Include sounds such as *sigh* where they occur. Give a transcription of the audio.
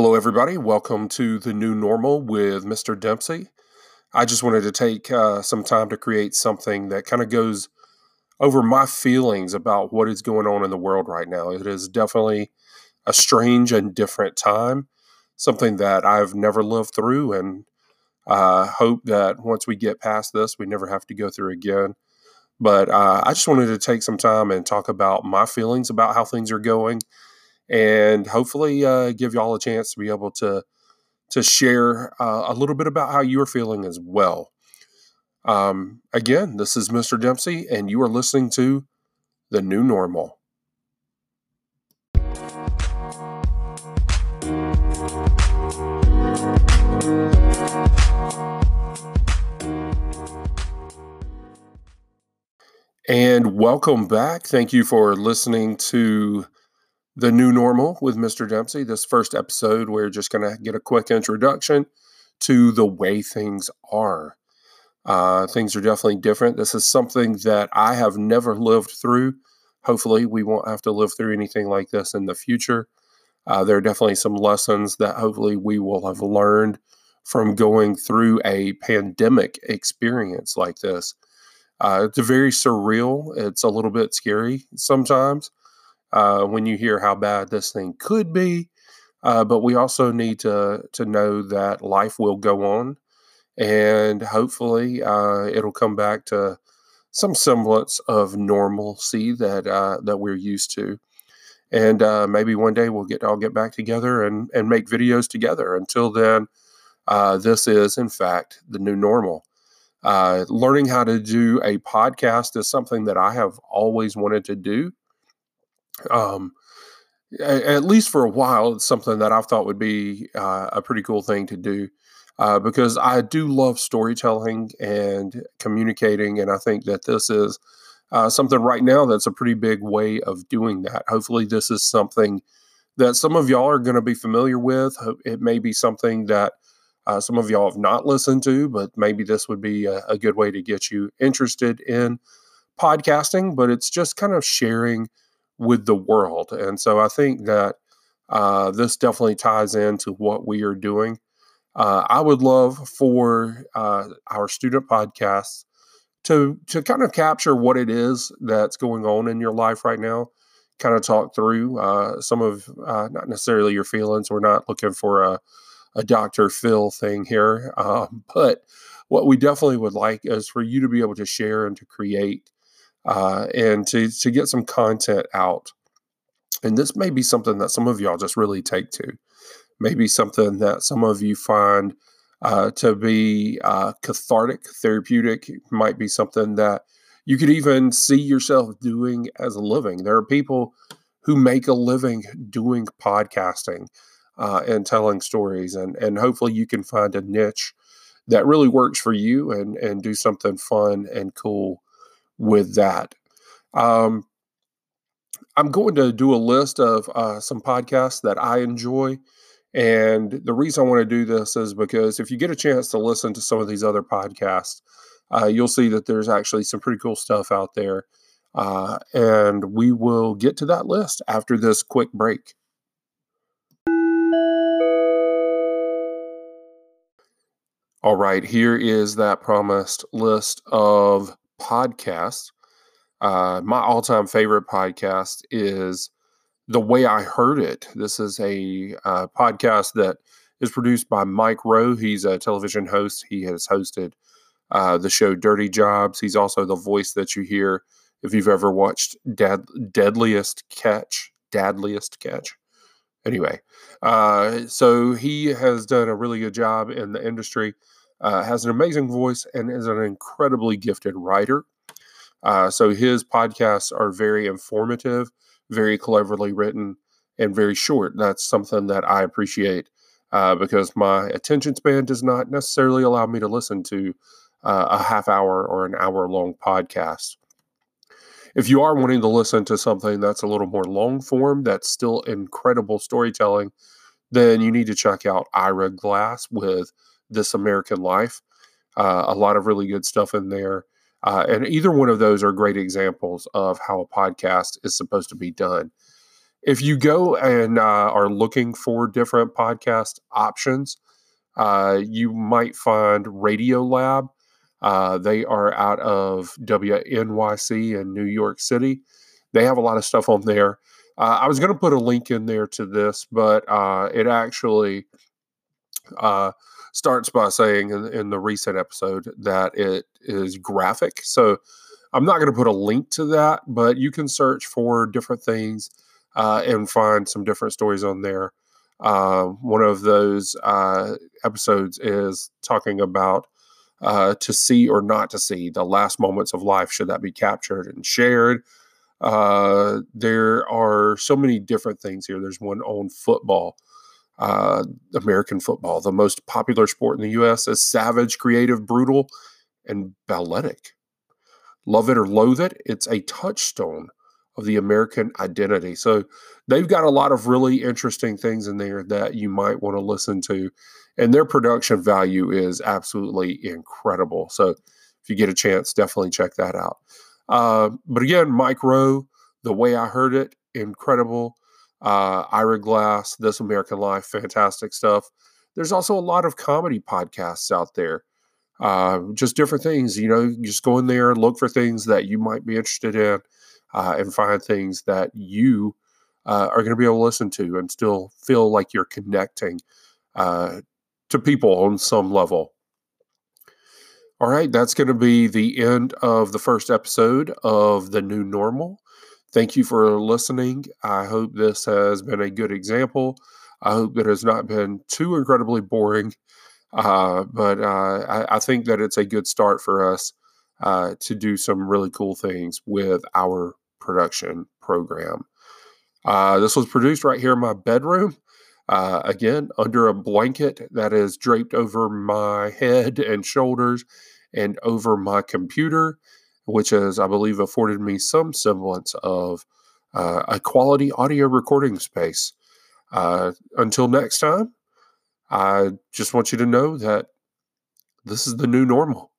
Hello, everybody. Welcome to the new normal with Mr. Dempsey. I just wanted to take uh, some time to create something that kind of goes over my feelings about what is going on in the world right now. It is definitely a strange and different time, something that I've never lived through, and uh, hope that once we get past this, we never have to go through again. But uh, I just wanted to take some time and talk about my feelings about how things are going and hopefully uh, give y'all a chance to be able to to share uh, a little bit about how you're feeling as well. Um, again, this is Mr. Dempsey, and you are listening to the new normal. And welcome back. Thank you for listening to the new normal with Mr. Dempsey. This first episode, we're just going to get a quick introduction to the way things are. Uh, things are definitely different. This is something that I have never lived through. Hopefully, we won't have to live through anything like this in the future. Uh, there are definitely some lessons that hopefully we will have learned from going through a pandemic experience like this. Uh, it's very surreal. It's a little bit scary sometimes uh, when you hear how bad this thing could be. Uh, but we also need to to know that life will go on, and hopefully uh, it'll come back to some semblance of normalcy that uh, that we're used to. And uh, maybe one day we'll get all get back together and and make videos together. Until then, uh, this is in fact the new normal. learning how to do a podcast is something that I have always wanted to do um, at least for a while, it's something that I've thought would be uh, a pretty cool thing to do uh, because I do love storytelling and communicating, and I think that this is uh, something right now that's a pretty big way of doing that. Hopefully, this is something that some of y'all are going to be familiar with. It may be something that uh, some of y'all have not listened to, but maybe this would be a, a good way to get you interested in podcasting. But it's just kind of sharing with the world. And so I think that uh, this definitely ties into what we are doing. Uh, I would love for uh, our student podcasts to to kind of capture what it is that's going on in your life right now. Kind of talk through uh, some of uh, not necessarily your feelings. We're not looking for a a Dr. Phil thing here, *laughs* um, but what we definitely would like is for you to be able to share and to create uh, and to to get some content out. And this may be something that some of y'all just really take to. Maybe something that some of you find uh, to be uh, cathartic, therapeutic. Might be something that you could even see yourself doing as a living. There are people who make a living doing podcasting uh, and telling stories, and and hopefully you can find a niche that really works for you and and do something fun and cool with that. Um, I'm going to do a list of uh, some podcasts that I enjoy. And the reason I want to do this is because if you get a chance to listen to some of these other podcasts, uh, you'll see that there's actually some pretty cool stuff out there. Uh, and we will get to that list after this quick break. All right, here is that promised list of podcasts. Uh, my all time favorite podcast is The Way I Heard It. This is a uh, podcast that is produced by Mike Rowe. He's a television host. He has hosted uh, the show Dirty Jobs. He's also the voice that you hear if you've ever watched Dad, Deadliest Catch. Deadliest Catch. Anyway, uh, so he has done a really good job in the industry uh, has an amazing voice and is an incredibly gifted writer. Uh, so his podcasts are very informative, very cleverly written, and very short. That's something that I appreciate uh, because my attention span does not necessarily allow me to listen to uh, a half hour or an hour long podcast. If you are wanting to listen to something that's a little more long form, that's still incredible storytelling, then you need to check out Ira Glass with this American Life. Uh, a lot of really good stuff in there. Uh, and either one of those are great examples of how a podcast is supposed to be done. if you go and uh, are looking for different podcast options, uh, you might find Radio Lab. Uh, they are out of WNYC in New York City. They have a lot of stuff on there. Uh, I was going to put a link in there to this, but uh, it actually starts by saying in, in, the recent episode that it is graphic. So I'm not going to put a link to that, but you can search for different things uh, and find some different stories on there. Uh, one of those uh, episodes is talking about uh, to see or not to see the last moments of life. Should that be captured and shared? Uh, there are so many different things here. There's one on football, uh, American football. The most popular sport in the U.S. is savage, creative, brutal, and balletic. Love it or loathe it, it's a touchstone of the American identity. So they've got a lot of really interesting things in there that you might want to listen to. And their production value is absolutely incredible. So if you get a chance, definitely check that out. Uh, but again, Mike Rowe, The Way I Heard It, incredible. Uh, Ira Glass, This American Life, fantastic stuff. There's also a lot of comedy podcasts out there. Uh, just different things, you know, just go in there and look for things that you might be interested in uh, and find things that you uh, are going to be able to listen to and still feel like you're connecting uh, to people on some level. All right, that's going to be the end of the first episode of The New Normal. Thank you for listening. I hope this has been a good example. I hope it has not been too incredibly boring, uh, but uh, I, I, think that it's a good start for us uh, to do some really cool things with our production program. Uh, this was produced right here in my bedroom. Uh, again, under a blanket that is draped over my head and shoulders and over my computer, which has, I believe, afforded me some semblance of uh, a quality audio recording space. Uh, until next time, I just want you to know that this is the new normal.